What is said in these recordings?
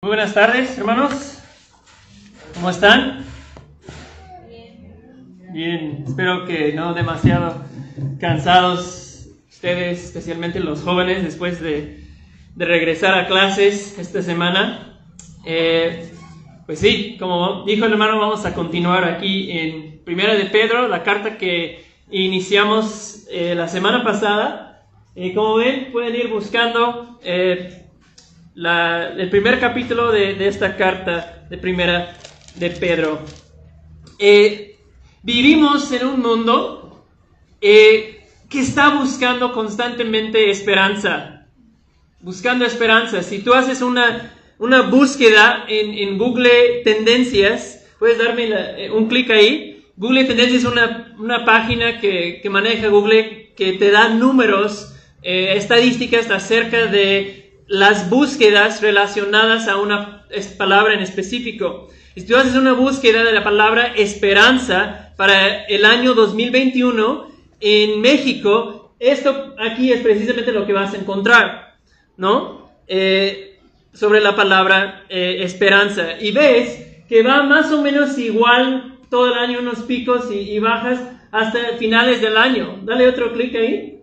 Muy buenas tardes, hermanos. ¿Cómo están? Bien, espero que no demasiado cansados ustedes, especialmente los jóvenes, después de, de regresar a clases esta semana. Eh, pues sí, como dijo el hermano, vamos a continuar aquí en Primera de Pedro, la carta que iniciamos eh, la semana pasada. Eh, como ven, pueden ir buscando el primer capítulo de, esta carta de Primera de Pedro. vivimos en un mundo que está buscando constantemente esperanza. Buscando esperanza. Si tú haces una una búsqueda en, Google Tendencias, puedes darme eh, un clic ahí. Google Tendencias es una, página que, maneja Google que te da números, eh, estadísticas acerca de las búsquedas relacionadas a una palabra en específico. Si tú haces una búsqueda de la palabra esperanza para el año 2021 en México, esto aquí es precisamente lo que vas a encontrar, ¿no? Eh, sobre la palabra eh, esperanza. Y ves que va más o menos igual todo el año, unos picos y, bajas hasta finales del año. Dale otro clic ahí.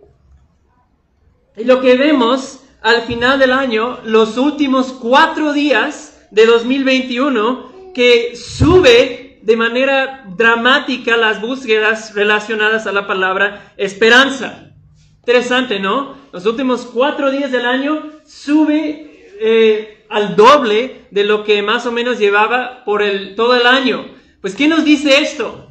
Y lo que vemos al final del año, los últimos cuatro días de 2021, que sube de manera dramática las búsquedas relacionadas a la palabra esperanza. Interesante, ¿no? Los últimos cuatro días del año sube eh, al doble de lo que más o menos llevaba por el, todo el año. Pues, ¿qué nos dice esto?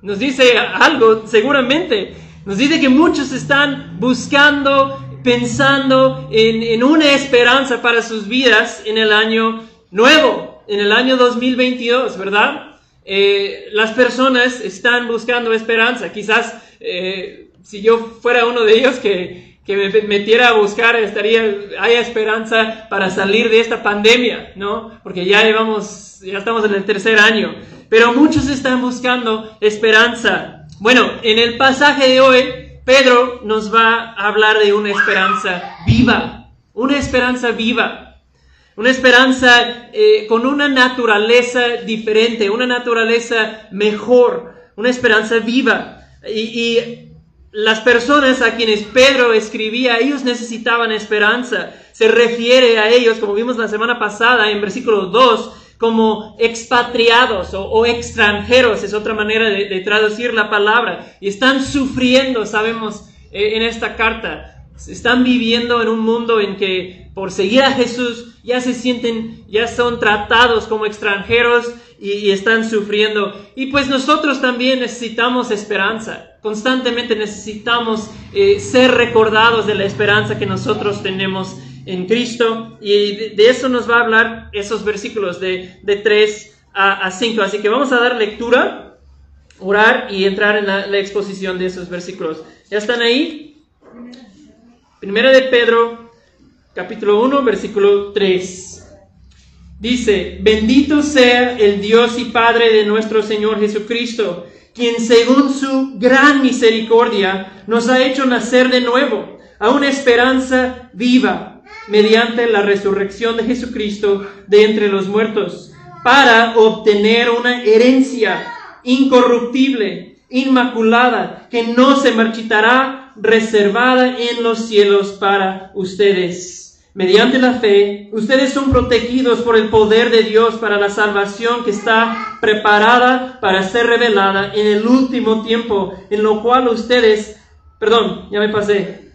Nos dice algo, seguramente. Nos dice que muchos están buscando, pensando en, una esperanza para sus vidas en el año nuevo, en el año 2022, ¿verdad? Eh, las personas están buscando esperanza. Quizás eh, si yo fuera uno de ellos que, que me metiera a buscar, estaría, hay esperanza para salir de esta pandemia, ¿no? Porque ya llevamos, ya estamos en el tercer año. Pero muchos están buscando esperanza. Bueno, en el pasaje de hoy, Pedro nos va a hablar de una esperanza viva, una esperanza viva, una esperanza eh, con una naturaleza diferente, una naturaleza mejor, una esperanza viva. Y, y las personas a quienes Pedro escribía, ellos necesitaban esperanza. Se refiere a ellos, como vimos la semana pasada en versículo 2, como expatriados o, extranjeros, es otra manera de, traducir la palabra. Y están sufriendo, sabemos, eh, en esta carta. Están viviendo en un mundo en que por seguir a Jesús ya se sienten, ya son tratados como extranjeros y, están sufriendo. Y pues nosotros también necesitamos esperanza. Constantemente necesitamos eh, ser recordados de la esperanza que nosotros tenemos en Cristo. Y de, eso nos va a hablar esos versículos de, de 3 a, 5. Así que vamos a dar lectura, orar y entrar en la, la exposición de esos versículos. ¿Ya están ahí? Primera de Pedro, capítulo 1, versículo 3. Dice, bendito sea el Dios y Padre de nuestro Señor Jesucristo, quien según su gran misericordia nos ha hecho nacer de nuevo a una esperanza viva mediante la resurrección de Jesucristo de entre los muertos, para obtener una herencia incorruptible, inmaculada, que no se marchitará, reservada en los cielos para ustedes. Mediante la fe, ustedes son protegidos por el poder de Dios para la salvación que está preparada para ser revelada en el último tiempo, en lo cual ustedes, perdón, ya me pasé,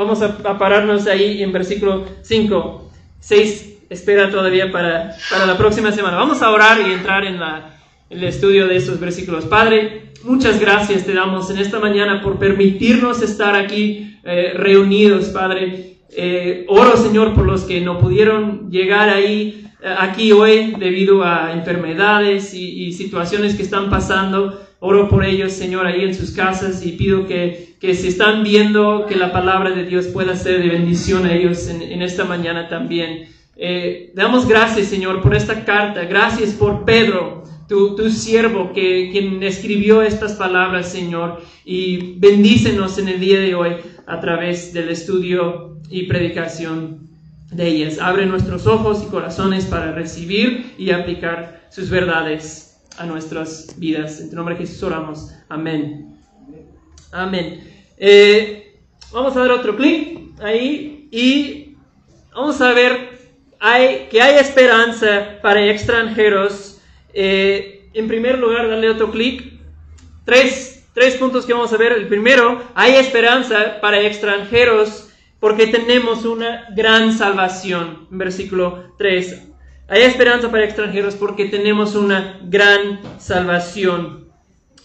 vamos a, pararnos ahí en versículo 5, 6 espera todavía para, para la próxima semana. Vamos a orar y entrar en, la, el estudio de esos versículos. Padre, muchas gracias te damos en esta mañana por permitirnos estar aquí eh, reunidos, Padre. Eh, oro, Señor, por los que no pudieron llegar ahí, eh, aquí hoy debido a enfermedades y, situaciones que están pasando. Oro por ellos, Señor, ahí en sus casas y pido que, que si están viendo que la palabra de Dios pueda ser de bendición a ellos en, esta mañana también. Eh, damos gracias, Señor, por esta carta. Gracias por Pedro, tu, tu, siervo, que, quien escribió estas palabras, Señor. Y bendícenos en el día de hoy a través del estudio y predicación de ellas. Abre nuestros ojos y corazones para recibir y aplicar sus verdades a nuestras vidas. En tu nombre Jesús oramos. Amén. Amén. Eh, vamos a dar otro clic ahí y vamos a ver hay, que hay esperanza para extranjeros. Eh, en primer lugar, darle otro clic. Tres, tres puntos que vamos a ver. El primero, hay esperanza para extranjeros porque tenemos una gran salvación. Versículo 3. Hay esperanza para extranjeros porque tenemos una gran salvación.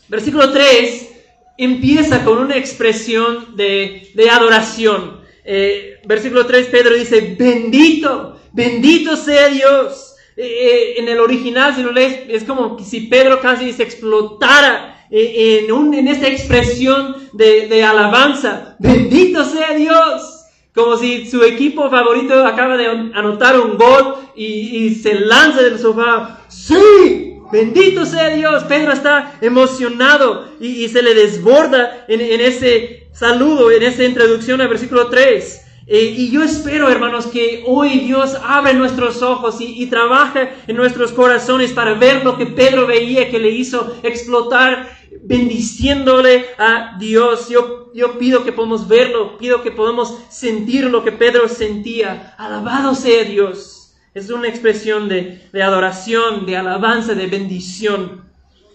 Versículo 3 empieza con una expresión de, adoración. Eh, versículo 3, Pedro dice, bendito, bendito sea Dios. Eh, eh, en el original, si lo lees, es como si Pedro casi se explotara en, un, en esta expresión de, de alabanza. Bendito sea Dios. Como si su equipo favorito acaba de anotar un gol y, se lanza del sofá. ¡Sí! Bendito sea Dios. Pedro está emocionado y, se le desborda en, ese saludo, en esa introducción al versículo 3. Eh, y yo espero, hermanos, que hoy Dios abre nuestros ojos y, y trabaje en nuestros corazones para ver lo que Pedro veía que le hizo explotar bendiciéndole a Dios. Yo, yo pido que podamos verlo, pido que podamos sentir lo que Pedro sentía. Alabado sea Dios. Es una expresión de, de adoración, de alabanza, de bendición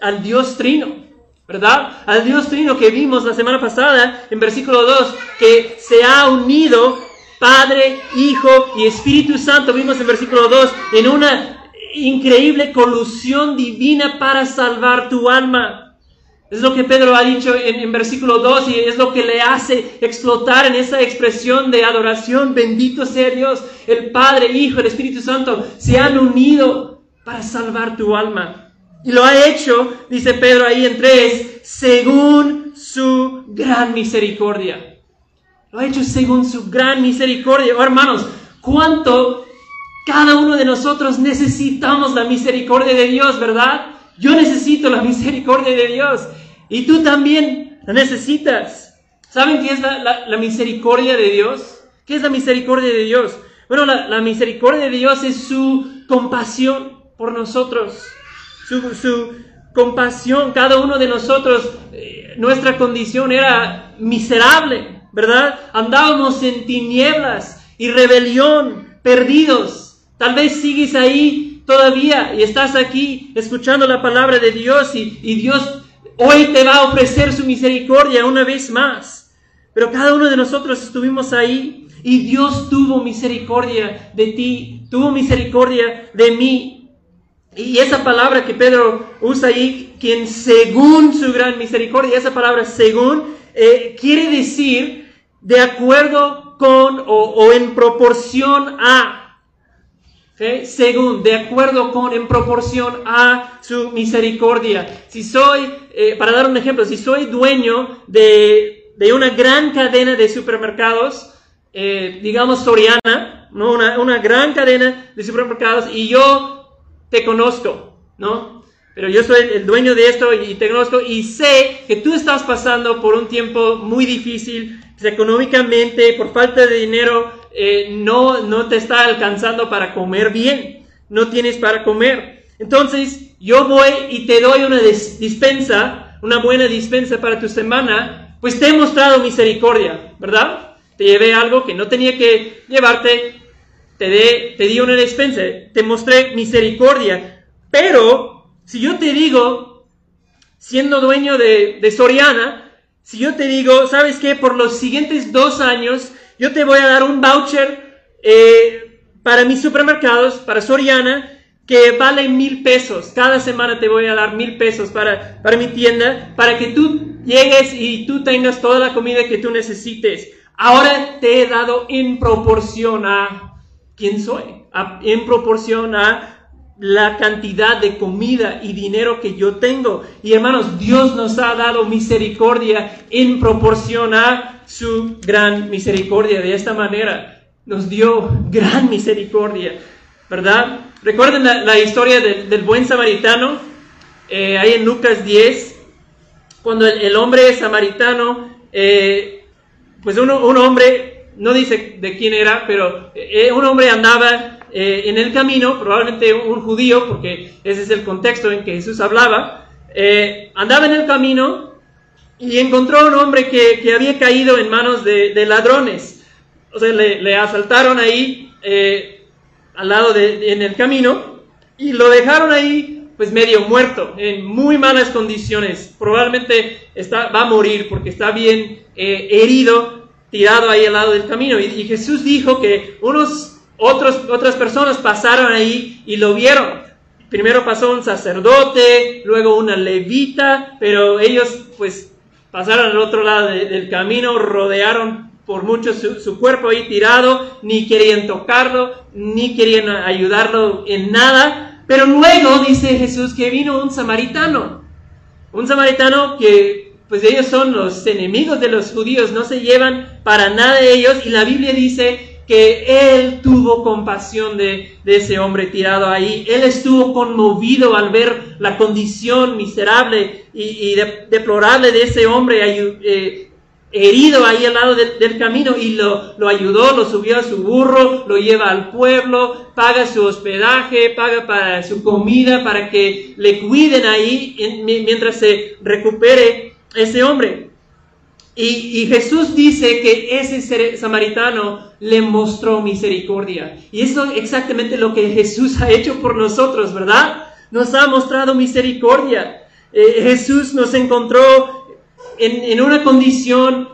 al Dios Trino. ¿verdad? Al Dios Trino que vimos la semana pasada en versículo 2, que se ha unido Padre, Hijo y Espíritu Santo, vimos en versículo 2, en una increíble colusión divina para salvar tu alma. Es lo que Pedro ha dicho en, versículo 2 y es lo que le hace explotar en esa expresión de adoración. Bendito sea Dios, el Padre, Hijo, el Espíritu Santo se han unido para salvar tu alma. Y lo ha hecho, dice Pedro ahí en 3, según su gran misericordia. Lo ha hecho según su gran misericordia. Oh, hermanos, ¿cuánto cada uno de nosotros necesitamos la misericordia de Dios, verdad? Yo necesito la misericordia de Dios. Y tú también la necesitas. ¿Saben qué es la, misericordia de Dios? ¿Qué es la misericordia de Dios? Bueno, la, misericordia de Dios es su compasión por nosotros. Su, compasión, cada uno de nosotros, eh, nuestra condición era miserable, ¿verdad? Andábamos en tinieblas y rebelión, perdidos. Tal vez sigues ahí todavía y estás aquí escuchando la palabra de Dios y, y Dios Hoy te va a ofrecer su misericordia una vez más. Pero cada uno de nosotros estuvimos ahí y Dios tuvo misericordia de ti, tuvo misericordia de mí. Y esa palabra que Pedro usa ahí, quien según su gran misericordia, esa palabra según, eh, quiere decir de acuerdo con o en proporción a. Según, de acuerdo con, en proporción a su misericordia. Si soy, eh, para dar un ejemplo, si soy dueño de, de una gran cadena de supermercados, eh, digamos Soriana, ¿no? Una, una, gran cadena de supermercados y yo te conozco, ¿no? Pero yo soy el dueño de esto y te conozco y sé que tú estás pasando por un tiempo muy difícil económicamente, por falta de dinero, eh, no, no te está alcanzando para comer bien, no tienes para comer. Entonces yo voy y te doy una dispensa, una buena dispensa para tu semana, pues te he mostrado misericordia, ¿verdad? Te llevé algo que no tenía que llevarte, te, te di una dispensa, te mostré misericordia, pero si yo te digo, siendo dueño de, de Soriana, si yo te digo, ¿sabes qué? Por los siguientes dos años yo te voy a dar un voucher eh, para mis supermercados, para Soriana, que vale mil pesos. Cada semana te voy a dar mil pesos para, para mi tienda, para que tú llegues y tú tengas toda la comida que tú necesites. Ahora te he dado en proporción a quién soy, en proporción a la cantidad de comida y dinero que yo tengo. Y hermanos, Dios nos ha dado misericordia en proporción a su gran misericordia. De esta manera nos dio gran misericordia, ¿verdad? Recuerden la, historia del, buen samaritano, eh, ahí en Lucas 10, cuando el, hombre samaritano, eh, pues un, un hombre no dice de quién era, pero eh, un hombre andaba eh, en el camino, probablemente un judío, porque ese es el contexto en que Jesús hablaba, eh, andaba en el camino y encontró a un hombre que, había caído en manos de, ladrones. O sea, le, asaltaron ahí al lado de, en el camino y lo dejaron ahí pues medio muerto, en muy malas condiciones. Probablemente está, va a morir porque está bien herido tirado ahí al lado del camino. Y, Jesús dijo que unos otros, otras personas pasaron ahí y lo vieron. Primero pasó un sacerdote, luego una levita, pero ellos pues pasaron al otro lado del camino, rodearon por mucho su, su, cuerpo ahí tirado, ni querían tocarlo, ni querían ayudarlo en nada. Pero luego dice Jesús que vino un samaritano, un samaritano que pues ellos son los enemigos de los judíos, no se llevan para nada de ellos y la Biblia dice que él tuvo compasión de, ese hombre tirado ahí, él estuvo conmovido al ver la condición miserable y, deplorable de ese hombre eh, herido ahí al lado del camino y lo, ayudó, lo subió a su burro, lo lleva al pueblo, paga su hospedaje, paga su comida, para que le cuiden ahí mientras se recupere ese hombre. Y, Jesús dice que ese samaritano le mostró misericordia. Y eso es exactamente lo que Jesús ha hecho por nosotros, ¿verdad? Nos ha mostrado misericordia. Eh, Jesús nos encontró en, una condición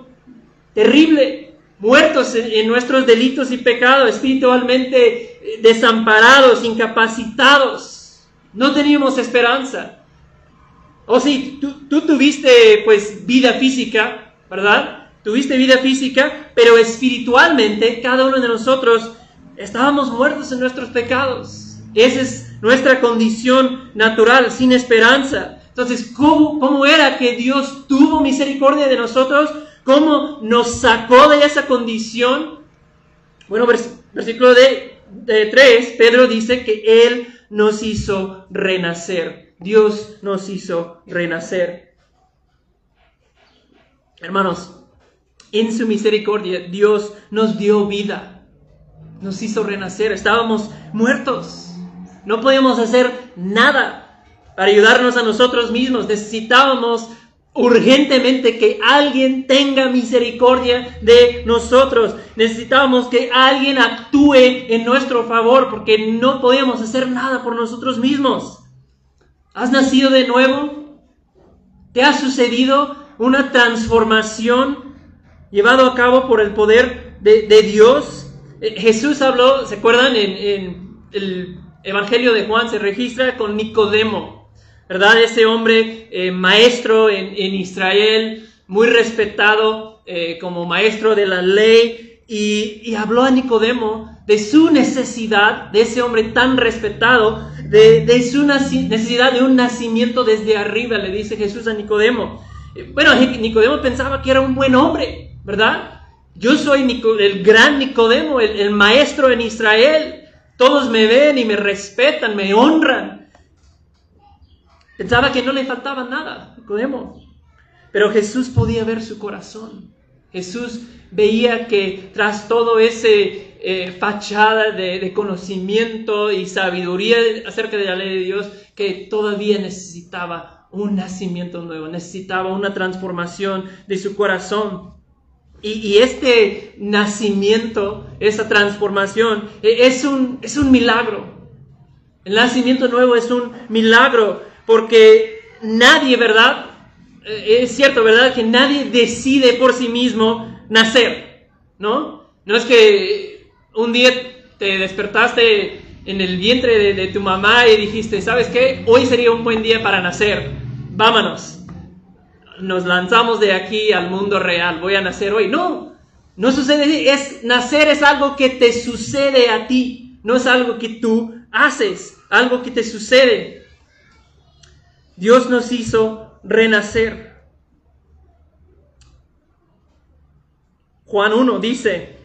terrible, muertos en, nuestros delitos y pecados, espiritualmente desamparados, incapacitados. No teníamos esperanza. O sí, tú, tuviste pues vida física, ¿verdad? Tuviste vida física, pero espiritualmente cada uno de nosotros estábamos muertos en nuestros pecados. Esa es nuestra condición natural, sin esperanza. Entonces, ¿cómo, cómo era que Dios tuvo misericordia de nosotros? ¿Cómo nos sacó de esa condición? Bueno, versículo de, de 3, Pedro dice que Él nos hizo renacer. Dios nos hizo renacer. Hermanos, en su misericordia Dios nos dio vida, nos hizo renacer. Estábamos muertos, no podíamos hacer nada para ayudarnos a nosotros mismos. Necesitábamos urgentemente que alguien tenga misericordia de nosotros. Necesitábamos que alguien actúe en nuestro favor porque no podíamos hacer nada por nosotros mismos. ¿Has nacido de nuevo? ¿Te ha sucedido una transformación llevado a cabo por el poder de, Dios? Eh, Jesús habló, ¿se acuerdan? En, el Evangelio de Juan se registra con Nicodemo, ¿verdad? Ese hombre eh, maestro en, Israel, muy respetado eh, como maestro de la ley, y, y habló a Nicodemo de su necesidad, de ese hombre tan respetado, de, su necesidad de un nacimiento desde arriba, le dice Jesús a Nicodemo. Bueno, Nicodemo pensaba que era un buen hombre, ¿verdad? Yo soy el gran Nicodemo, el, maestro en Israel. Todos me ven y me respetan, me honran. Pensaba que no le faltaba nada, Nicodemo. Pero Jesús podía ver su corazón. Jesús veía que tras todo ese eh, fachada de, conocimiento y sabiduría acerca de la ley de Dios que todavía necesitaba un nacimiento nuevo, necesitaba una transformación de su corazón. Y, este nacimiento, esa transformación, e, es un, es un milagro. El nacimiento nuevo es un milagro porque nadie, ¿verdad? Eh, es cierto, ¿verdad? Que nadie decide por sí mismo nacer, ¿no? No es que un día te despertaste en el vientre de, tu mamá y dijiste, ¿sabes qué? Hoy sería un buen día para nacer. Vámonos. Nos lanzamos de aquí al mundo real. Voy a nacer hoy. No, no sucede. Es, nacer es algo que te sucede a ti. No es algo que tú haces. Algo que te sucede. Dios nos hizo renacer. Juan 1 dice,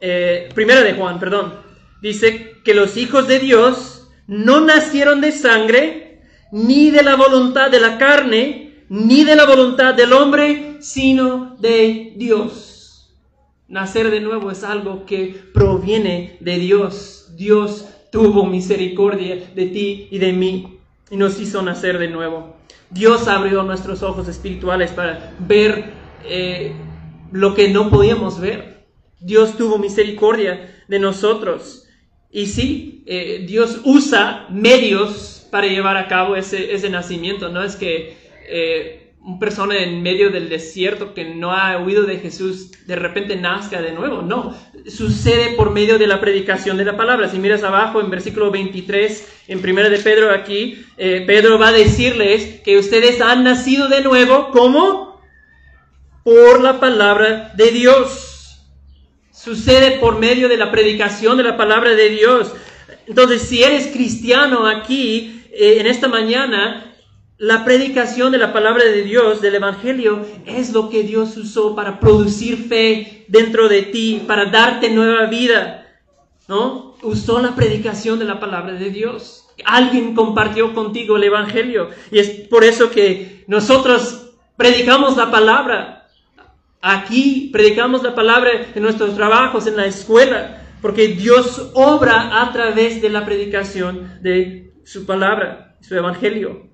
eh, primera de Juan, perdón, dice que los hijos de Dios no nacieron de sangre, ni de la voluntad de la carne, ni de la voluntad del hombre, sino de Dios. Nacer de nuevo es algo que proviene de Dios. Dios tuvo misericordia de ti y de mí y nos hizo nacer de nuevo. Dios abrió nuestros ojos espirituales para ver eh, lo que no podíamos ver. Dios tuvo misericordia de nosotros. Y sí, eh, Dios usa medios para llevar a cabo ese, ese nacimiento. No es que eh, una persona en medio del desierto que no ha huido de Jesús de repente nazca de nuevo. No, sucede por medio de la predicación de la palabra. Si miras abajo en versículo 23, en primera de Pedro aquí, eh, Pedro va a decirles que ustedes han nacido de nuevo, ¿cómo? Por la palabra de Dios. Sucede por medio de la predicación de la palabra de Dios. Entonces, si eres cristiano aquí, eh, en esta mañana, la predicación de la palabra de Dios, del Evangelio, es lo que Dios usó para producir fe dentro de ti, para darte nueva vida. ¿No? Usó la predicación de la palabra de Dios. Alguien compartió contigo el Evangelio. Y es por eso que nosotros predicamos la palabra. Aquí predicamos la palabra en nuestros trabajos, en la escuela, porque Dios obra a través de la predicación de su palabra, su Evangelio.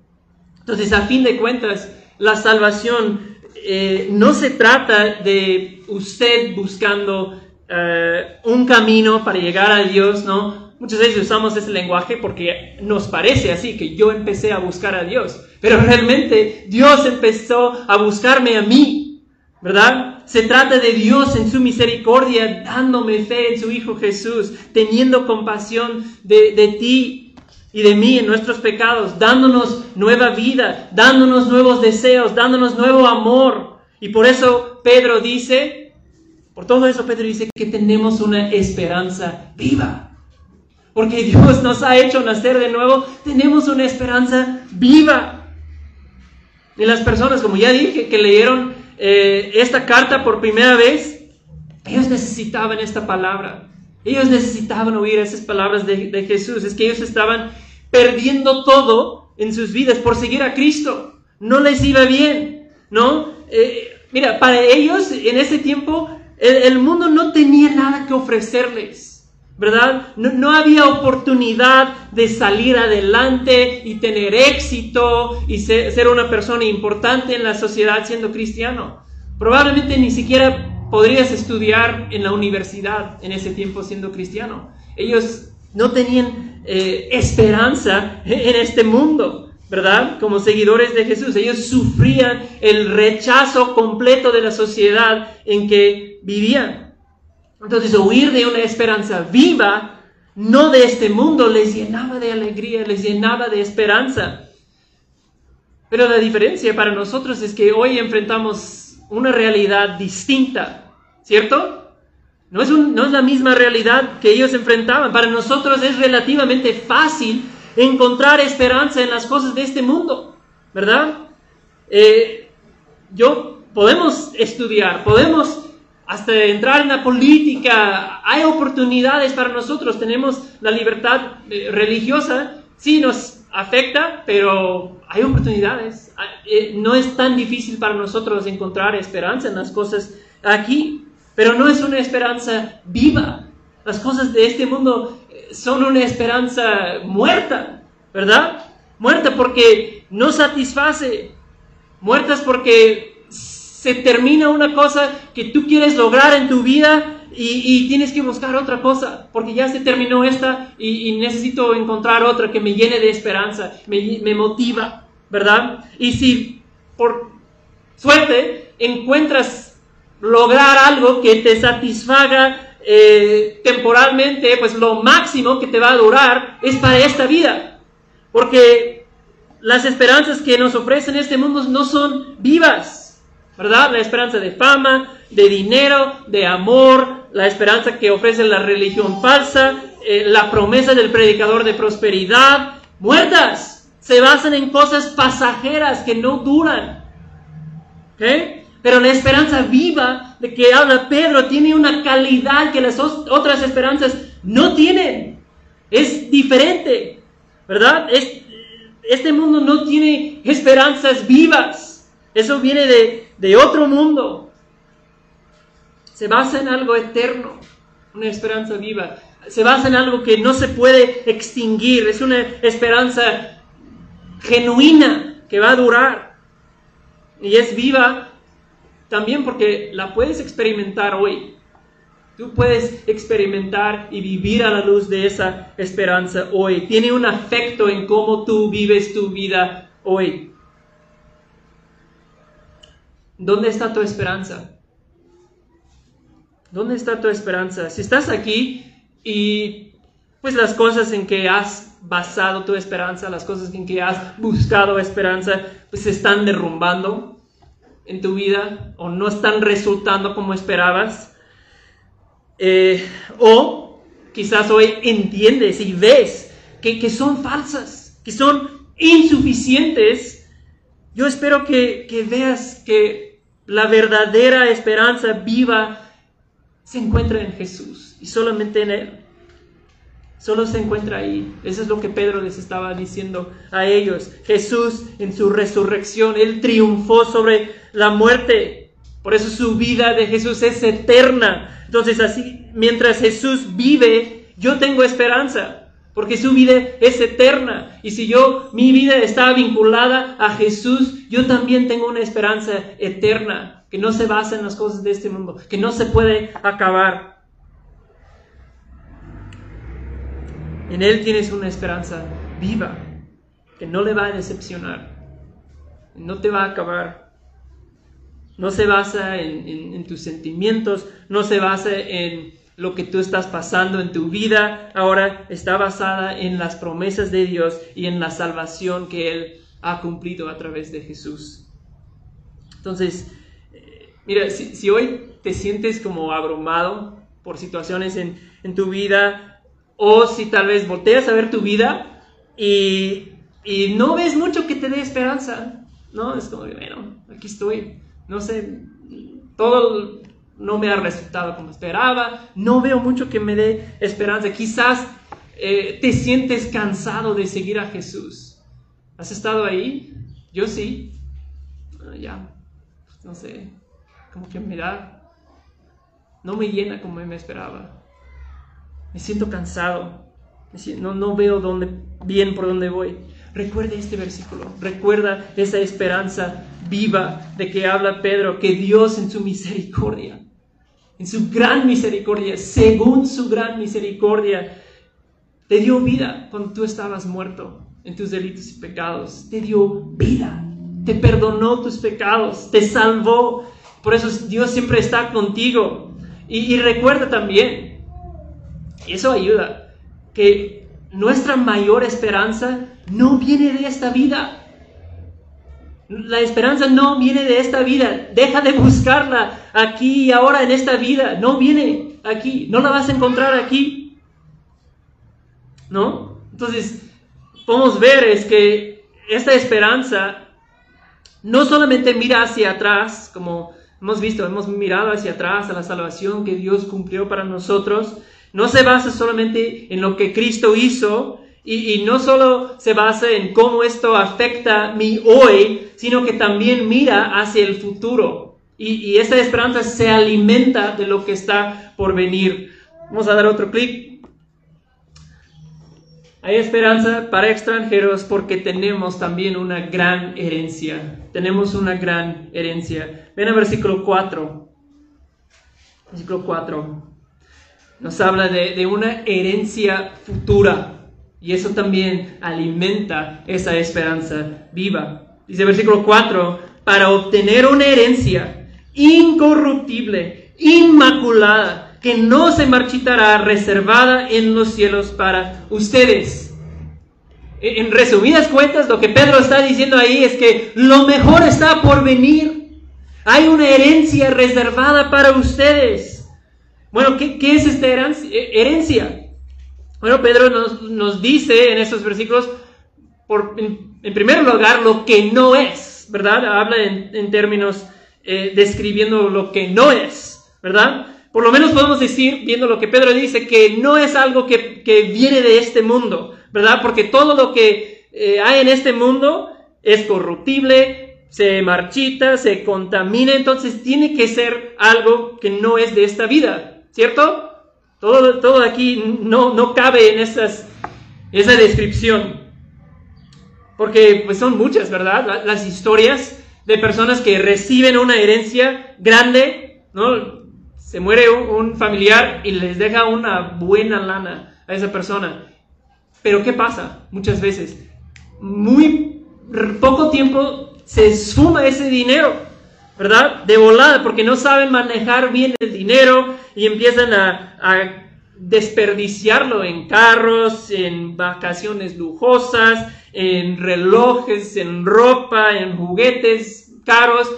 Entonces, a fin de cuentas, la salvación eh, no se trata de usted buscando eh, un camino para llegar a Dios, ¿no? Muchas veces usamos ese lenguaje porque nos parece así, que yo empecé a buscar a Dios, pero realmente Dios empezó a buscarme a mí, ¿verdad? Se trata de Dios en su misericordia, dándome fe en su Hijo Jesús, teniendo compasión de, de ti y de mí en nuestros pecados, dándonos nueva vida, dándonos nuevos deseos, dándonos nuevo amor. Y por eso Pedro dice, por todo eso Pedro dice que tenemos una esperanza viva. Porque Dios nos ha hecho nacer de nuevo, tenemos una esperanza viva. Y las personas, como ya dije, que leyeron eh, esta carta por primera vez, ellos necesitaban esta palabra. Ellos necesitaban oír esas palabras de, de Jesús. Es que ellos estaban perdiendo todo en sus vidas por seguir a Cristo. No les iba bien, ¿no? Eh, mira, para ellos en ese tiempo el, mundo no tenía nada que ofrecerles, ¿verdad? No, había oportunidad de salir adelante y tener éxito y ser, ser una persona importante en la sociedad siendo cristiano. Probablemente ni siquiera podrías estudiar en la universidad en ese tiempo siendo cristiano. Ellos no tenían eh, esperanza en este mundo, ¿verdad? Como seguidores de Jesús. Ellos sufrían el rechazo completo de la sociedad en que vivían. Entonces, huir de una esperanza viva, no de este mundo, les llenaba de alegría, les llenaba de esperanza. Pero la diferencia para nosotros es que hoy enfrentamos una realidad distinta, ¿cierto? No es, la misma realidad que ellos enfrentaban. Para nosotros es relativamente fácil encontrar esperanza en las cosas de este mundo, ¿verdad? Eh, yo podemos estudiar, podemos hasta entrar en la política, hay oportunidades para nosotros, tenemos la libertad eh, religiosa, sí nos afecta, pero hay oportunidades. Ah, eh, no es tan difícil para nosotros encontrar esperanza en las cosas aquí. Pero no es una esperanza viva. Las cosas de este mundo eh, son una esperanza muerta, ¿verdad? Muerta porque no satisface. Muertas porque se termina una cosa que tú quieres lograr en tu vida y, tienes que buscar otra cosa, porque ya se terminó esta y, necesito encontrar otra que me llene de esperanza, me, me, motiva, ¿verdad? Y si por suerte encuentras lograr algo que te satisfaga eh, temporalmente, pues lo máximo que te va a durar es para esta vida. Porque las esperanzas que nos ofrecen este mundo no son vivas, ¿verdad? La esperanza de fama, de dinero, de amor, la esperanza que ofrece la religión falsa, eh, la promesa del predicador de prosperidad, muertas, se basan en cosas pasajeras que no duran. ¿Okay? Pero la esperanza viva de que habla Pedro tiene una calidad que las otras esperanzas no tienen. Es diferente, ¿verdad? este mundo no tiene esperanzas vivas. Eso viene de, de otro mundo. se basa en algo eterno, una esperanza viva. Se basa en algo que no se puede extinguir, es una esperanza genuina que va a durar. Y es viva también porque la puedes experimentar hoy. Tú puedes experimentar y vivir a la luz de esa esperanza hoy. Tiene un afecto en cómo tú vives tu vida hoy. ¿Dónde está tu esperanza? ¿Dónde está tu esperanza? Si estás aquí y pues las cosas en que has basado tu esperanza, las cosas en que has buscado esperanza, pues se están derrumbando en tu vida o no están resultando como esperabas eh, o quizás hoy entiendes y ves que, que, son falsas, que son insuficientes. Yo espero que, que veas que la verdadera esperanza viva se encuentra en Jesús y solamente en Él. Solo se encuentra ahí. Eso es lo que Pedro les estaba diciendo a ellos. Jesús en su resurrección, Él triunfó sobre la muerte. Por eso su vida de Jesús es eterna. Entonces así, mientras Jesús vive, yo tengo esperanza, porque su vida es eterna. Y si yo, mi vida está vinculada a Jesús, yo también tengo una esperanza eterna, que no se basa en las cosas de este mundo, que no se puede acabar. En Él tienes una esperanza viva, que no le va a decepcionar, no te va a acabar. No se basa en, tus sentimientos, no se basa en lo que tú estás pasando en tu vida. Ahora está basada en las promesas de Dios y en la salvación que Él ha cumplido a través de Jesús. Entonces, eh, mira, si, hoy te sientes como abrumado por situaciones en, tu vida, o si tal vez volteas a ver tu vida y, no ves mucho que te dé esperanza, ¿no? Es como, bueno, aquí estoy no sé, todo no me ha resultado como esperaba, no veo mucho que me dé esperanza. Quizás eh, te sientes cansado de seguir a Jesús. ¿Has estado ahí? Yo sí. Ah, ya, no sé, como que me da, no me llena como me esperaba. Me siento cansado, no, no veo dónde, bien por dónde voy. Recuerda este versículo, recuerda esa esperanza viva de que habla Pedro, que Dios en su misericordia, en su gran misericordia, según su gran misericordia, te dio vida cuando tú estabas muerto en tus delitos y pecados. Te dio vida, te perdonó tus pecados, te salvó. Por eso Dios siempre está contigo. Y, y recuerda también, y eso ayuda, que nuestra mayor esperanza no viene de esta vida. La esperanza no viene de esta vida. Deja de buscarla aquí y ahora en esta vida. No viene aquí. No la vas a encontrar aquí. ¿No? Entonces, podemos ver es que esta esperanza no solamente mira hacia atrás, como hemos visto, hemos mirado hacia atrás a la salvación que Dios cumplió para nosotros. No se basa solamente en lo que Cristo hizo, y, no solo se basa en cómo esto afecta mi hoy, sino que también mira hacia el futuro. Y, y esa esperanza se alimenta de lo que está por venir. Vamos a dar otro clic. Hay esperanza para extranjeros porque tenemos también una gran herencia. Tenemos una gran herencia. Ven al versículo 4. Versículo 4. Nos habla de, de una herencia futura. Y eso también alimenta esa esperanza viva. Dice versículo 4, para obtener una herencia incorruptible, inmaculada, que no se marchitará, reservada en los cielos para ustedes. En resumidas cuentas, lo que Pedro está diciendo ahí es que lo mejor está por venir. Hay una herencia reservada para ustedes. Bueno, ¿qué, qué es esta herencia? Bueno, Pedro nos, dice en estos versículos, por, en, primer lugar, lo que no es, ¿verdad? Habla en, términos eh, describiendo lo que no es, ¿verdad? Por lo menos podemos decir, viendo lo que Pedro dice, que no es algo que, viene de este mundo, ¿verdad? Porque todo lo que eh, hay en este mundo es corruptible, se marchita, se contamina, entonces tiene que ser algo que no es de esta vida, ¿cierto? Todo, todo aquí no, no cabe en esas, esa descripción. Porque pues son muchas, ¿verdad? Las historias de personas que reciben una herencia grande, ¿no? Se muere un, familiar y les deja una buena lana a esa persona. Pero ¿qué pasa? Muchas veces, muy poco tiempo se esfuma ese dinero, ¿verdad? De volada, porque no saben manejar bien el dinero y empiezan a, a desperdiciarlo en carros, en vacaciones lujosas, en relojes, en ropa, en juguetes caros,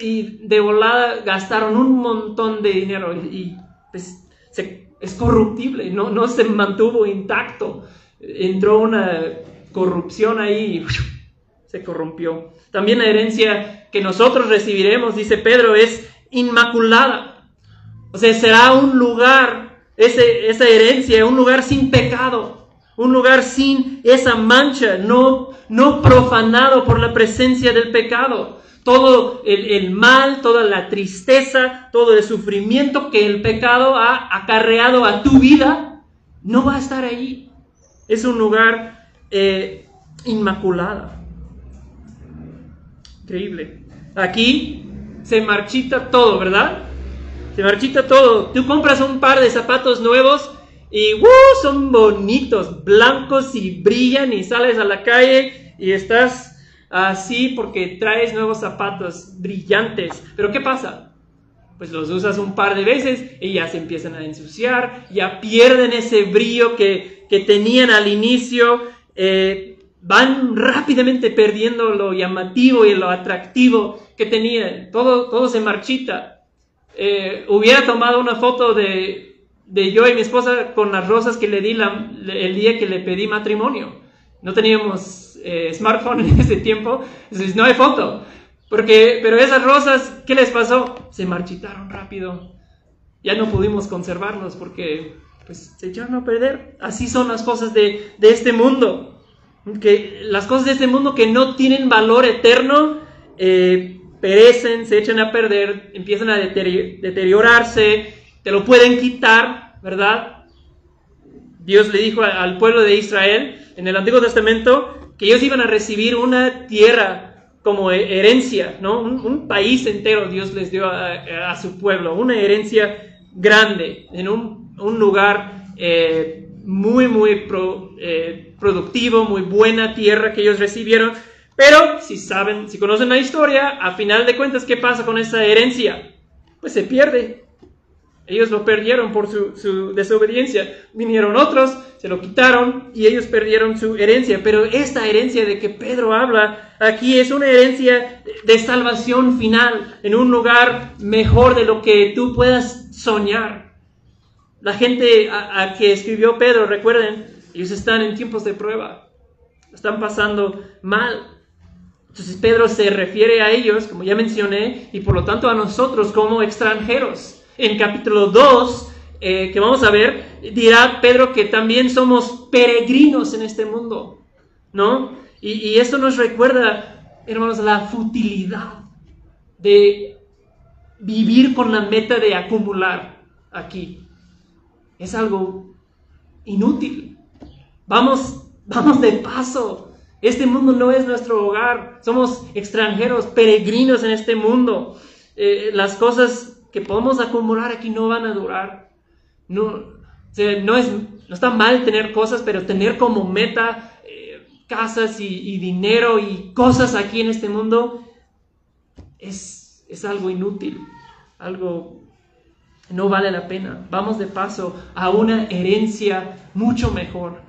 y de volada gastaron un montón de dinero y, pues, es corruptible, no, no se mantuvo intacto. Entró una corrupción ahí y se corrompió. También la herencia que nosotros recibiremos, dice Pedro, es inmaculada. O sea, será un lugar, ese, esa herencia, un lugar sin pecado, un lugar sin esa mancha, no, no profanado por la presencia del pecado. Todo el, mal, toda la tristeza, todo el sufrimiento que el pecado ha acarreado a tu vida, no va a estar allí. Es un lugar eh, inmaculado. Increíble. Aquí se marchita todo, ¿verdad? Se marchita todo. Tú compras un par de zapatos nuevos y ¡uh! son bonitos, blancos y brillan y sales a la calle y estás así porque traes nuevos zapatos brillantes. Pero ¿qué pasa? Pues los usas un par de veces y ya se empiezan a ensuciar, ya pierden ese brillo que, que tenían al inicio. Eh, van rápidamente perdiendo lo llamativo y lo atractivo que tenían. Todo, todo se marchita. Eh, hubiera tomado una foto de, de, yo y mi esposa con las rosas que le di el día que le pedí matrimonio. No teníamos eh, smartphone en ese tiempo, entonces no hay foto. Porque, pero esas rosas, ¿qué les pasó? Se marchitaron rápido. Ya no pudimos conservarlos porque pues, se echaron a perder. Así son las cosas de, de este mundo que las cosas de este mundo que no tienen valor eterno eh, perecen, se echan a perder, empiezan a deteriorarse, te lo pueden quitar, ¿verdad? Dios le dijo al pueblo de Israel en el Antiguo Testamento que ellos iban a recibir una tierra como herencia, ¿no? Un, país entero Dios les dio a, su pueblo, una herencia grande, en un, lugar eh, muy, muy eh, productivo, muy buena tierra que ellos recibieron. Pero si saben, si conocen la historia, a final de cuentas, ¿qué pasa con esa herencia? Pues se pierde. Ellos lo perdieron por su, desobediencia. Vinieron otros, se lo quitaron y ellos perdieron su herencia. Pero esta herencia de que Pedro habla aquí es una herencia de salvación final, en un lugar mejor de lo que tú puedas soñar. La gente a, a que escribió Pedro, recuerden, ellos están en tiempos de prueba, están pasando mal. Entonces Pedro se refiere a ellos, como ya mencioné, y por lo tanto a nosotros como extranjeros. En capítulo 2, eh, que vamos a ver, dirá Pedro que también somos peregrinos en este mundo, ¿no? Y, y esto nos recuerda, hermanos, la futilidad de vivir con la meta de acumular aquí. Es algo inútil. Vamos, vamos de paso. Este mundo no es nuestro hogar. Somos extranjeros, peregrinos en este mundo. Eh, las cosas que podemos acumular aquí no van a durar. No, no, es, no está mal tener cosas, pero tener como meta eh, casas y, dinero y cosas aquí en este mundo es, es algo inútil, algo no vale la pena. Vamos de paso a una herencia mucho mejor.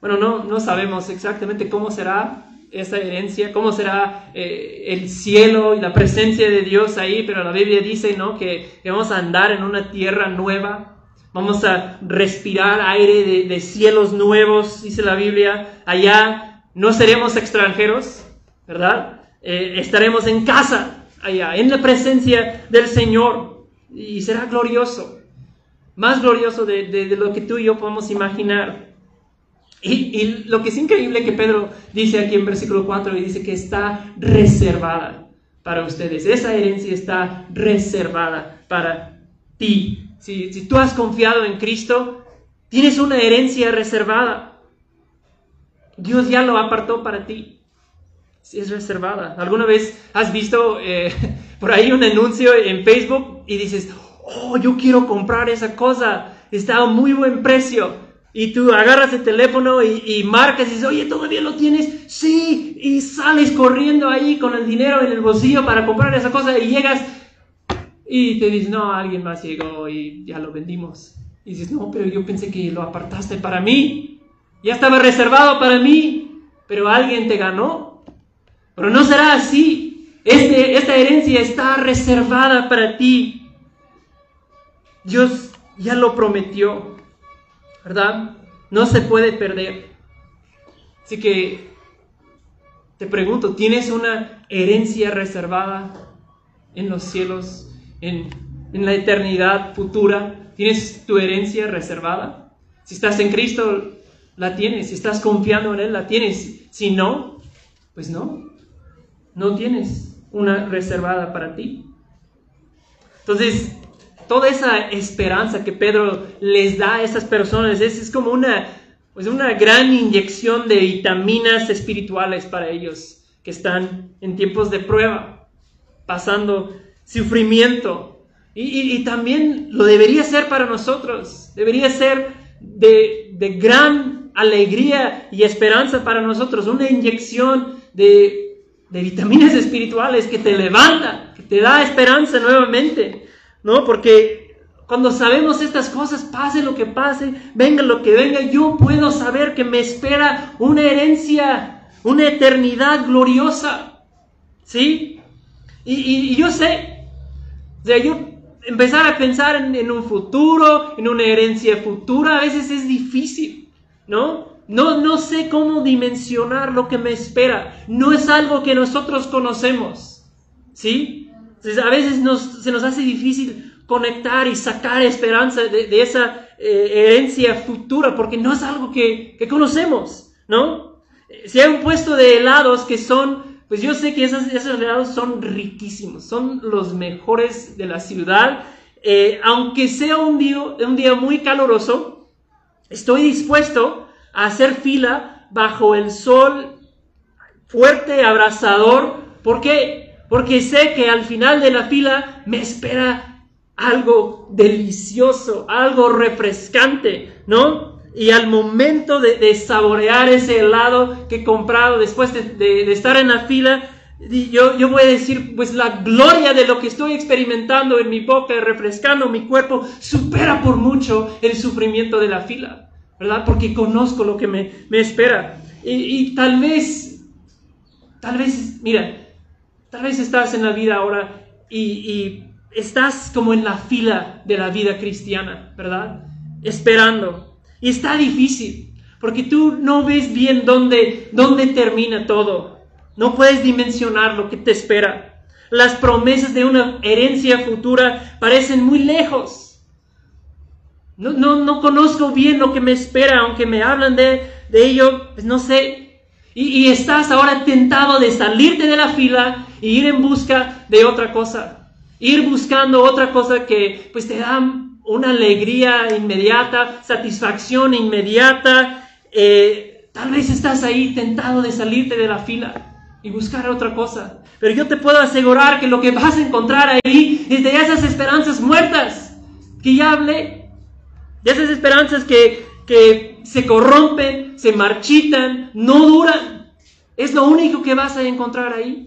Bueno, no, no sabemos exactamente cómo será esa herencia, cómo será eh, el cielo y la presencia de Dios ahí, pero la Biblia dice ¿no? que, vamos a andar en una tierra nueva, vamos a respirar aire de, cielos nuevos, dice la Biblia, allá no seremos extranjeros, ¿verdad? Eh, estaremos en casa, allá, en la presencia del Señor, y será glorioso, más glorioso de, de lo que tú y yo podemos imaginar. Y, lo que es increíble que Pedro dice aquí en versículo 4 y dice que está reservada para ustedes. Esa herencia está reservada para ti. Si, si tú has confiado en Cristo, tienes una herencia reservada. Dios ya lo apartó para ti. Es reservada. ¿Alguna vez has visto eh, por ahí un anuncio en Facebook y dices, oh, yo quiero comprar esa cosa, está a muy buen precio? Y tú agarras el teléfono y, marcas y dices, oye, ¿todavía lo tienes? Sí, y sales corriendo ahí con el dinero en el bolsillo para comprar esa cosa y llegas y te dices, no, alguien más llegó y ya lo vendimos. Y dices, no, pero yo pensé que lo apartaste para mí. Ya estaba reservado para mí, pero alguien te ganó. Pero no será así. Este, esta herencia está reservada para ti. Dios ya lo prometió, ¿verdad? No se puede perder. Así que te pregunto, ¿tienes una herencia reservada en los cielos, en, en la eternidad futura? ¿Tienes tu herencia reservada? Si estás en Cristo, la tienes. Si estás confiando en Él, la tienes. Si no, pues no. No tienes una reservada para ti. Entonces, toda esa esperanza que Pedro les da a esas personas es, como una, pues una gran inyección de vitaminas espirituales para ellos que están en tiempos de prueba, pasando sufrimiento, y, también lo debería ser para nosotros. Debería ser de, gran alegría y esperanza para nosotros. Una inyección de, vitaminas espirituales que te levanta, que te da esperanza nuevamente. ¿No? Porque cuando sabemos estas cosas, pase lo que pase, venga lo que venga, yo puedo saber que me espera una herencia, una eternidad gloriosa. ¿Sí? Y, y yo sé, o sea, yo empezar a pensar en, un futuro, en una herencia futura, a veces es difícil, ¿no? No, no sé cómo dimensionar lo que me espera. No es algo que nosotros conocemos, ¿sí? A veces se nos hace difícil conectar y sacar esperanza de, esa eh, herencia futura, porque no es algo que, conocemos, ¿no? Si hay un puesto de helados que son pues yo sé que esos, helados son riquísimos, son los mejores de la ciudad. Eh, aunque sea un día, un día muy caluroso, estoy dispuesto a hacer fila bajo el sol fuerte, abrasador. ¿Por qué? Porque sé que al final de la fila me espera algo delicioso, algo refrescante, ¿no? Y al momento de, saborear ese helado que he comprado después de, estar en la fila, yo, yo voy a decir, pues la gloria de lo que estoy experimentando en mi boca, refrescando mi cuerpo, supera por mucho el sufrimiento de la fila, ¿verdad? Porque conozco lo que me, espera. Y, tal vez, tal vez, mira, tal vez estás en la vida ahora y, estás como en la fila de la vida cristiana, ¿verdad? Esperando. Y está difícil, porque tú no ves bien dónde, dónde termina todo. No puedes dimensionar lo que te espera. Las promesas de una herencia futura parecen muy lejos. No, no, no conozco bien lo que me espera, aunque me hablan de, de ello, pues no sé. Y, estás ahora tentado de salirte de la fila e ir en busca de otra cosa. Ir buscando otra cosa que pues te da una alegría inmediata, satisfacción inmediata. Eh, tal vez estás ahí tentado de salirte de la fila y buscar otra cosa. Pero yo te puedo asegurar que lo que vas a encontrar ahí es de esas esperanzas muertas que ya hablé. De esas esperanzas que, que se corrompen, se marchitan, no duran. Es lo único que vas a encontrar ahí.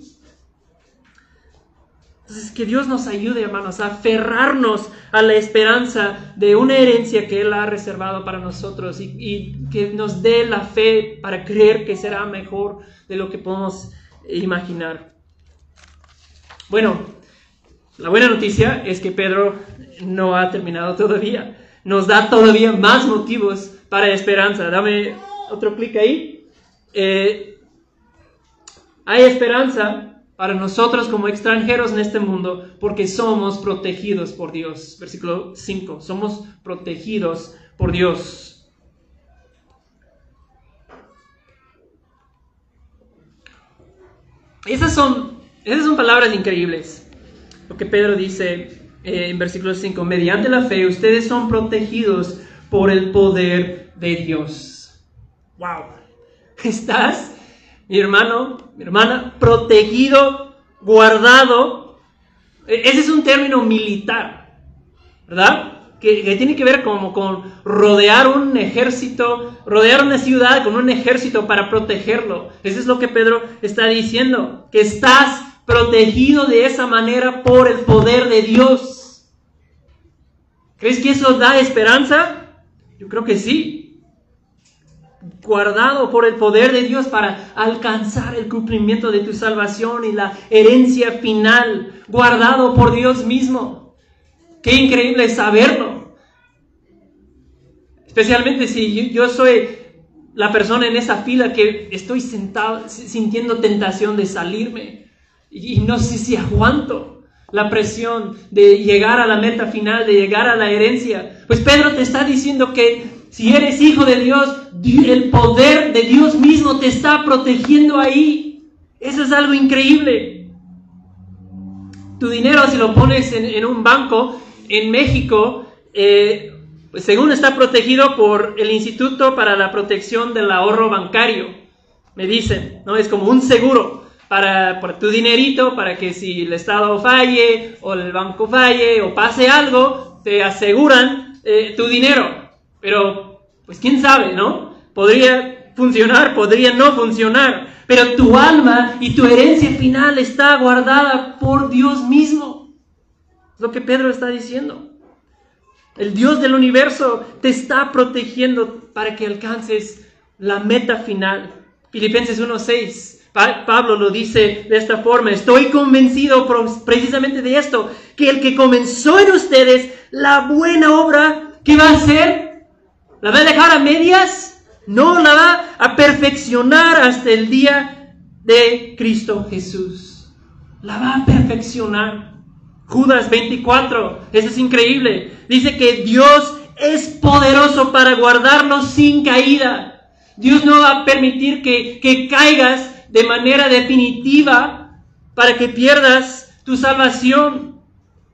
Entonces, que Dios nos ayude, hermanos, a aferrarnos a la esperanza de una herencia que Él ha reservado para nosotros y, que nos dé la fe para creer que será mejor de lo que podemos imaginar. Bueno, la buena noticia es que Pedro no ha terminado todavía. Nos da todavía más motivos para esperanza. Dame otro clic ahí. Eh, hay esperanza para nosotros como extranjeros en este mundo, porque somos protegidos por Dios. Versículo 5, somos protegidos por Dios. Esas son, esas son palabras increíbles, lo que Pedro dice eh, en versículo 5, mediante la fe ustedes son protegidos por el poder de Dios. ¡Wow! Estás mi hermano, mi hermana, protegido, guardado. E, ese es un término militar, ¿verdad? Que, tiene que ver como con rodear un ejército, rodear una ciudad con un ejército para protegerlo. Eso es lo que Pedro está diciendo, que estás protegido de esa manera por el poder de Dios. ¿Crees que eso da esperanza? Yo creo que sí. Guardado por el poder de Dios para alcanzar el cumplimiento de tu salvación y la herencia final. Guardado por Dios mismo. Qué increíble saberlo. Especialmente si yo, soy la persona en esa fila que estoy sentado sintiendo tentación de salirme y no sé si aguanto la presión de llegar a la meta final, de llegar a la herencia. Pues Pedro te está diciendo que si eres hijo de Dios, el poder de Dios mismo te está protegiendo ahí. Eso es algo increíble. Tu dinero, si lo pones en, un banco en México, eh, según está protegido por el Instituto para la Protección del Ahorro Bancario, me dicen, ¿no? Es como un seguro para, tu dinerito, para que si el Estado falle o el banco falle o pase algo, te aseguran eh, tu dinero. Pero, pues quién sabe, ¿no? Podría funcionar, podría no funcionar. Pero tu alma y tu herencia final está guardada por Dios mismo. Es lo que Pedro está diciendo. El Dios del universo te está protegiendo para que alcances la meta final. Filipenses 1.6 Pablo lo dice de esta forma, estoy convencido precisamente de esto, que el que comenzó en ustedes la buena obra, ¿qué va a hacer? ¿La va a dejar a medias? No, la va a perfeccionar hasta el día de Cristo Jesús. La va a perfeccionar. Judas 24, eso es increíble. Dice que Dios es poderoso para guardarnos sin caída. Dios no va a permitir que, que caigas de manera definitiva para que pierdas tu salvación,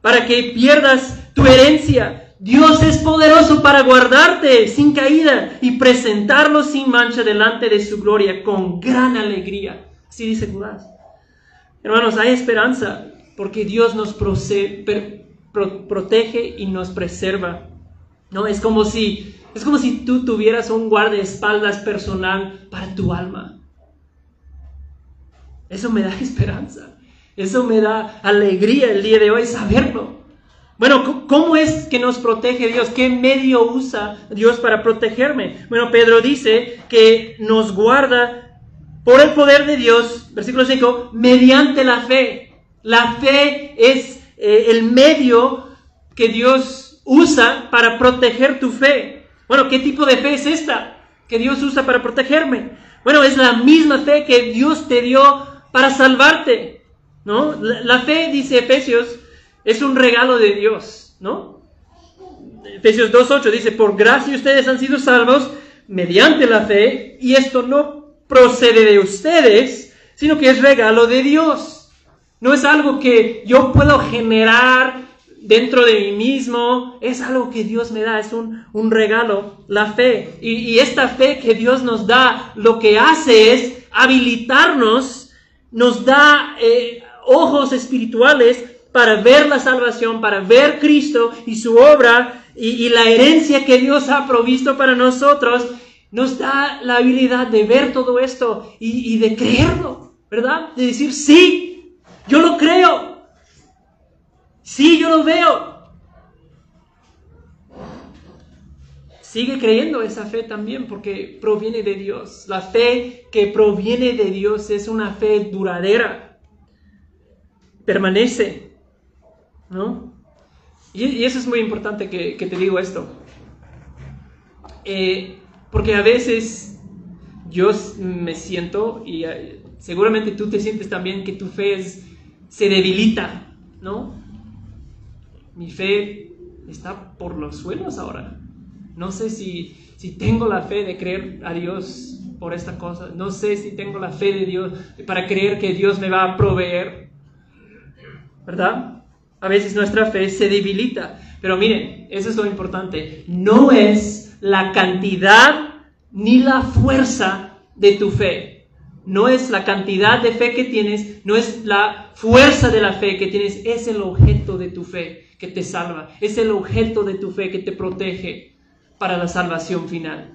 para que pierdas tu herencia. Dios es poderoso para guardarte sin caída y presentarlo sin mancha delante de su gloria con gran alegría. Así dice Judas. Hermanos, hay esperanza porque Dios nos protege y nos preserva. No, es como si es como si tú tuvieras un guardaespaldas personal para tu alma. Eso me da esperanza. Eso me da alegría el día de hoy saberlo. Bueno, ¿cómo es que nos protege Dios? ¿Qué medio usa Dios para protegerme? Bueno, Pedro dice que nos guarda por el poder de Dios, versículo 5, mediante la fe. La fe es eh, el medio que Dios usa para proteger tu fe. Bueno, ¿qué tipo de fe es esta que Dios usa para protegerme? Bueno, es la misma fe que Dios te dio para salvarte, ¿no? La, fe, dice Efesios, es un regalo de Dios, ¿no? Efesios 2.8 dice, por gracia ustedes han sido salvos mediante la fe, y esto no procede de ustedes, sino que es regalo de Dios. No es algo que yo puedo generar dentro de mí mismo, es algo que Dios me da, es un, un regalo, la fe. Y, esta fe que Dios nos da, lo que hace es habilitarnos nos da eh, ojos espirituales para ver la salvación, para ver Cristo y su obra y, la herencia que Dios ha provisto para nosotros, nos da la habilidad de ver todo esto y, y de creerlo, ¿verdad? De decir, sí, yo lo creo, sí, yo lo veo, Sigue creyendo esa fe también porque proviene de Dios. La fe que proviene de Dios es una fe duradera. Permanece. ¿No? Y, eso es muy importante que, te digo esto. Eh, porque a veces yo me siento, y eh, seguramente tú te sientes también, que tu fe se debilita, ¿no? Mi fe está por los suelos ahora. No sé si, si tengo la fe de creer a Dios por esta cosa, no sé si tengo la fe de Dios para creer que Dios me va a proveer. ¿Verdad? A veces nuestra fe se debilita. Pero miren, eso es lo importante. No es la cantidad ni la fuerza de tu fe. No es la cantidad de fe que tienes, no es la fuerza de la fe que tienes, es el objeto de tu fe que te salva, es el objeto de tu fe que te protege para la salvación final.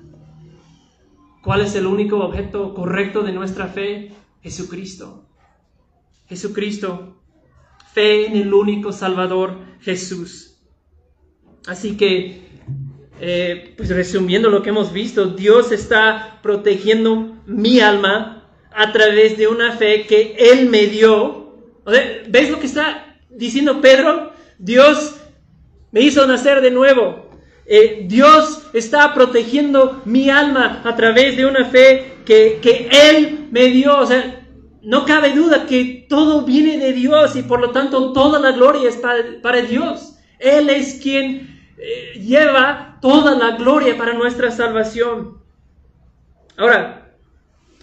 ¿Cuál es el único objeto correcto de nuestra fe? Jesucristo. Jesucristo. Fe en el único Salvador, Jesús. Así que, eh, pues resumiendo lo que hemos visto, Dios está protegiendo mi alma a través de una fe que Él me dio. ¿Ves lo que está diciendo Pedro? Dios me hizo nacer de nuevo. Eh, Dios está protegiendo mi alma a través de una fe que, que Él me dio. O sea, no cabe duda que todo viene de Dios y por lo tanto toda la gloria es para, Dios. Él es quien eh, lleva toda la gloria para nuestra salvación. Ahora,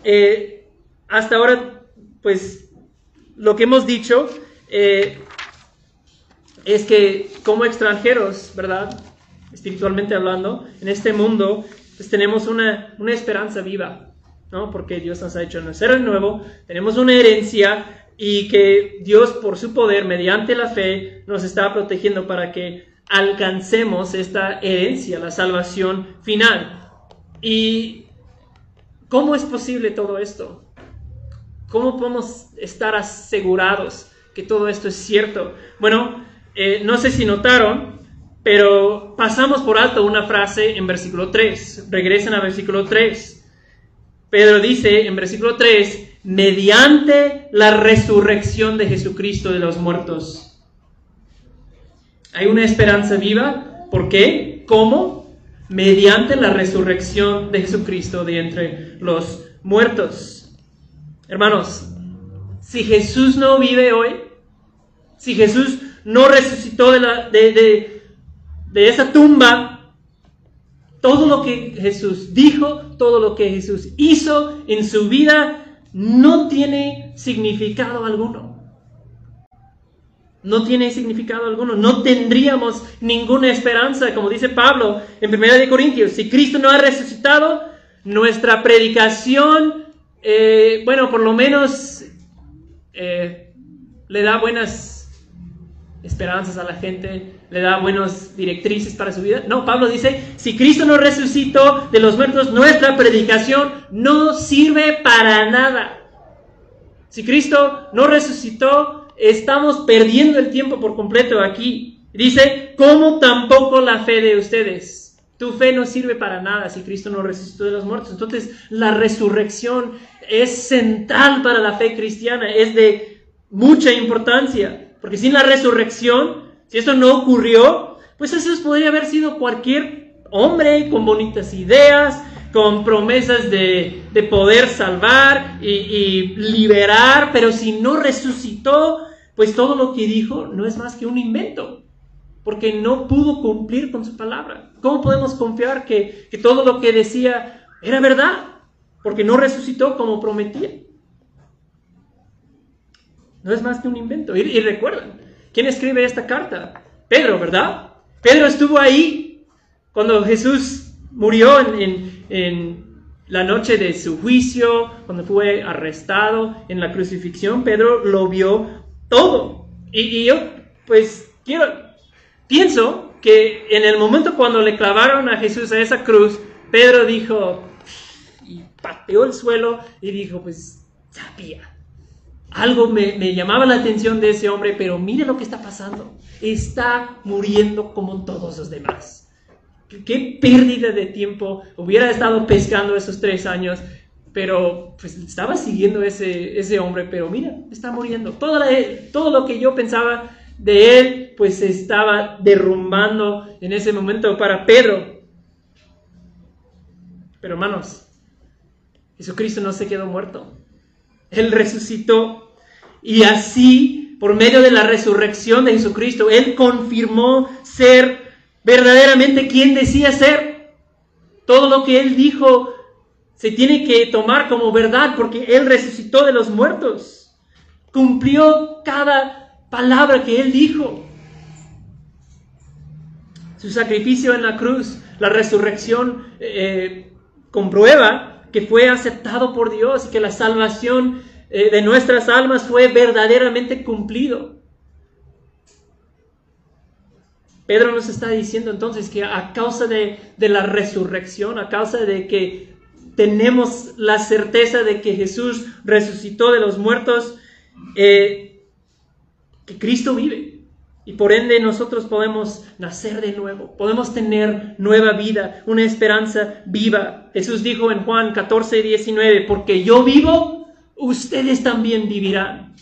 eh, hasta ahora, pues lo que hemos dicho es que como extranjeros, ¿verdad? espiritualmente hablando, en este mundo, pues tenemos una, esperanza viva, ¿no? Porque Dios nos ha hecho nacer de nuevo, tenemos una herencia y que Dios por su poder, mediante la fe, nos está protegiendo para que alcancemos esta herencia, la salvación final. ¿Y cómo es posible todo esto? ¿Cómo podemos estar asegurados que todo esto es cierto? Bueno, eh, no sé si notaron, pero pasamos por alto una frase en versículo 3. Regresen a versículo 3. Pedro dice en versículo 3, mediante la resurrección de Jesucristo de los muertos. Hay una esperanza viva. ¿Por qué? ¿Cómo? Mediante la resurrección de Jesucristo de entre los muertos. Hermanos, si Jesús no vive hoy, si Jesús no resucitó de, la, de de esa tumba todo lo que Jesús dijo, todo lo que Jesús hizo en su vida, no tiene significado alguno. No tiene significado alguno. No tendríamos ninguna esperanza, como dice Pablo en 1 Corintios. Si Cristo no ha resucitado, nuestra predicación, eh, bueno, por lo menos eh, le da buenas esperanzas a la gente, le da buenas directrices para su vida. No, Pablo dice, si Cristo no resucitó de los muertos, nuestra predicación no sirve para nada. Si Cristo no resucitó, estamos perdiendo el tiempo por completo aquí. Dice, como tampoco la fe de ustedes. Tu fe no sirve para nada si Cristo no resucitó de los muertos. Entonces, la resurrección es central para la fe cristiana, es de mucha importancia, porque sin la resurrección si eso no ocurrió, pues eso podría haber sido cualquier hombre con bonitas ideas, con promesas de, poder salvar y, y, liberar, pero si no resucitó, pues todo lo que dijo no es más que un invento, porque no pudo cumplir con su palabra. ¿Cómo podemos confiar que, que todo lo que decía era verdad? Porque no resucitó como prometía. No es más que un invento. Y, y recuerden, ¿Quién escribe esta carta? Pedro, ¿verdad? Pedro estuvo ahí cuando Jesús murió en, la noche de su juicio, cuando fue arrestado en la crucifixión. Pedro lo vio todo. Y, yo, pues, quiero, pienso que en el momento cuando le clavaron a Jesús a esa cruz, Pedro dijo, y pateó el suelo y dijo, pues, sabía algo me, llamaba la atención de ese hombre, pero mire lo que está pasando. Está muriendo como todos los demás. Qué pérdida de tiempo. Hubiera estado pescando esos tres años, pero pues estaba siguiendo ese, ese hombre, pero mira, está muriendo. Todo, lo que yo pensaba de él, pues se estaba derrumbando en ese momento para Pedro. Pero hermanos, Jesucristo no se quedó muerto. Él resucitó y así, por medio de la resurrección de Jesucristo, Él confirmó ser verdaderamente quien decía ser. Todo lo que Él dijo se tiene que tomar como verdad porque Él resucitó de los muertos. Cumplió cada palabra que Él dijo. Su sacrificio en la cruz, la resurrección, eh, comprueba que fue aceptado por Dios y que la salvación eh, de nuestras almas fue verdaderamente cumplido. Pedro nos está diciendo entonces que a causa de, de la resurrección, a causa de que tenemos la certeza de que Jesús resucitó de los muertos, eh, que Cristo vive. Y por ende nosotros podemos nacer de nuevo, podemos tener nueva vida, una esperanza viva. Jesús dijo en Juan 14, 19, porque yo vivo, ustedes también vivirán.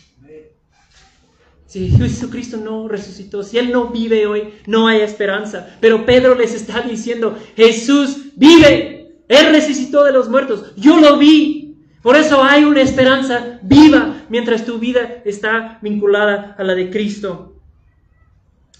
Si Jesucristo no resucitó, si Él no vive hoy, no hay esperanza. Pero Pedro les está diciendo, Jesús vive, él resucitó de los muertos. Yo lo vi. Por eso hay una esperanza viva mientras tu vida está vinculada a la de Cristo.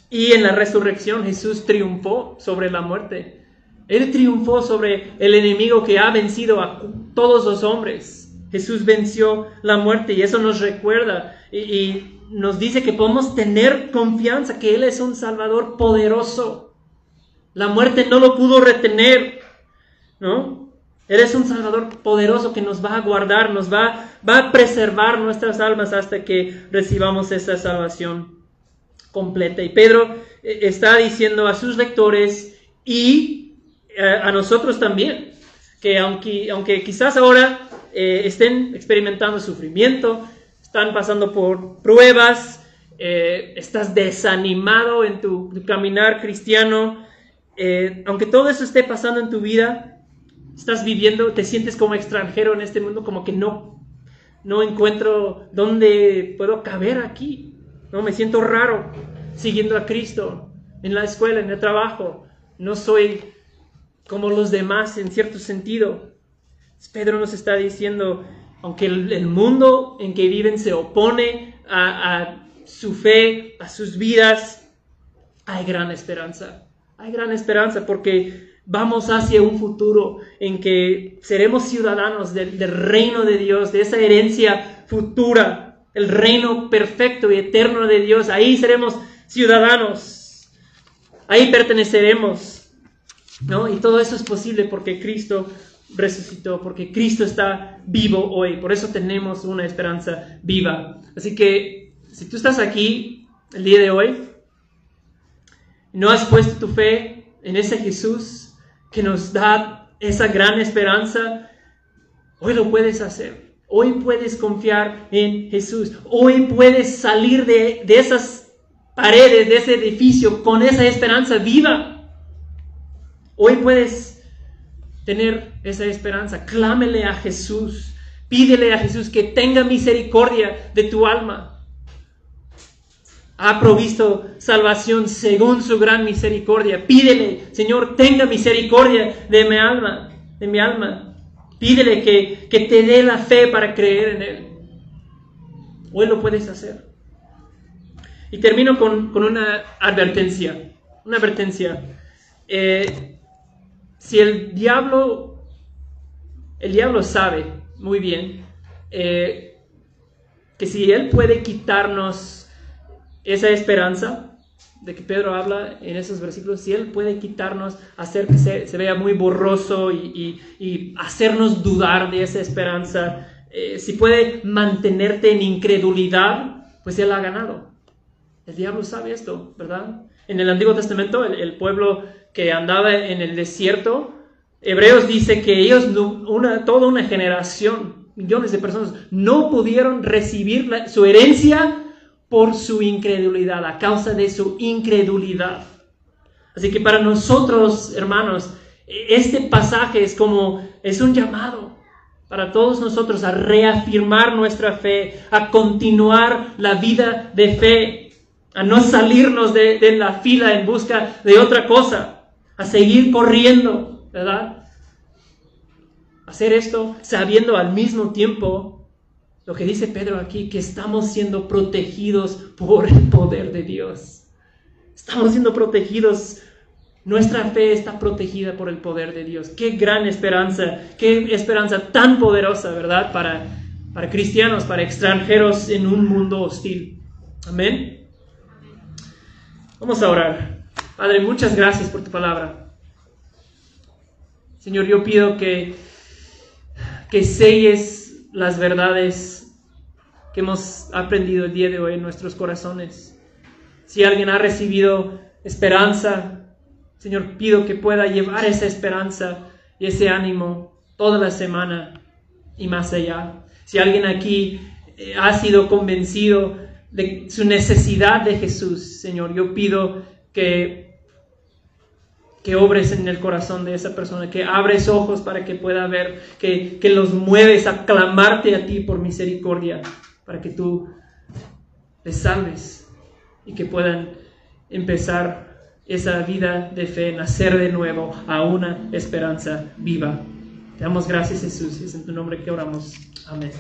Y en la resurrección Jesús triunfó sobre la muerte. Él triunfó sobre el enemigo que ha vencido a todos los hombres. Jesús venció la muerte y eso nos recuerda y, nos dice que podemos tener confianza que Él es un Salvador poderoso. La muerte no lo pudo retener. ¿no? Eres un Salvador poderoso que nos va a guardar, nos va, va a preservar nuestras almas hasta que recibamos esa salvación completa. Y Pedro eh, está diciendo a sus lectores y eh, a nosotros también, que aunque, aunque quizás ahora eh, estén experimentando sufrimiento, están pasando por pruebas, estás desanimado en tu, caminar cristiano, aunque todo eso esté pasando en tu vida, estás viviendo, te sientes como extranjero en este mundo, como que no, no encuentro dónde puedo caber aquí. No, me siento raro siguiendo a Cristo en la escuela, en el trabajo. No soy como los demás en cierto sentido. Pedro nos está diciendo, aunque el, mundo en que viven se opone a, su fe, a sus vidas, hay gran esperanza. Hay gran esperanza porque vamos hacia un futuro en que seremos ciudadanos del, reino de Dios, de esa herencia futura, el reino perfecto y eterno de Dios. Ahí seremos ciudadanos, ahí perteneceremos, ¿no? Y todo eso es posible porque Cristo resucitó, porque Cristo está vivo hoy, por eso tenemos una esperanza viva. Así que si tú estás aquí el día de hoy, no has puesto tu fe en ese Jesús, que nos da esa gran esperanza, hoy lo puedes hacer. Hoy puedes confiar en Jesús. Hoy puedes salir de, esas paredes, de ese edificio, con esa esperanza viva. Hoy puedes tener esa esperanza. Clámele a Jesús. Pídele a Jesús que tenga misericordia de tu alma ha provisto salvación según su gran misericordia. Pídele, Señor, tenga misericordia de mi alma, de mi alma. Pídele que, te dé la fe para creer en Él. Hoy lo puedes hacer. Y termino con, una advertencia. Una advertencia. Eh, si el diablo, el diablo sabe muy bien eh, que si él puede quitarnos esa esperanza de que Pedro habla en esos versículos, si Él puede quitarnos, hacer que se, vea muy borroso y, hacernos dudar de esa esperanza, eh, si puede mantenerte en incredulidad, pues Él ha ganado. El diablo sabe esto, ¿verdad? En el Antiguo Testamento, el, pueblo que andaba en el desierto, Hebreos dice que ellos, una, toda una generación, millones de personas, no pudieron recibir su herencia por su incredulidad, a causa de su incredulidad. Así que para nosotros, hermanos, este pasaje es como, es un llamado para todos nosotros a reafirmar nuestra fe, a continuar la vida de fe, a no salirnos de, de la fila en busca de otra cosa, a seguir corriendo, ¿verdad? Hacer esto sabiendo al mismo tiempo lo que dice Pedro aquí, que estamos siendo protegidos por el poder de Dios. Estamos siendo protegidos Nuestra fe está protegida por el poder de Dios. Qué gran esperanza, qué esperanza tan poderosa, ¿verdad? Para, para cristianos, para extranjeros en un mundo hostil. Amén. Vamos a orar. Padre, muchas gracias por tu palabra. Señor, yo pido que, que selles las verdades que hemos aprendido el día de hoy en nuestros corazones. Si alguien ha recibido esperanza, Señor, pido que pueda llevar esa esperanza y ese ánimo toda la semana y más allá. Si alguien aquí eh, ha sido convencido de su necesidad de Jesús, Señor, yo pido que, que obres en el corazón de esa persona, que abres ojos para que pueda ver, que, que los mueves a clamarte a ti por misericordia, para que tú les salves y que puedan empezar esa vida de fe, nacer de nuevo a una esperanza viva. Te damos gracias Jesús, es en tu nombre que oramos. Amén.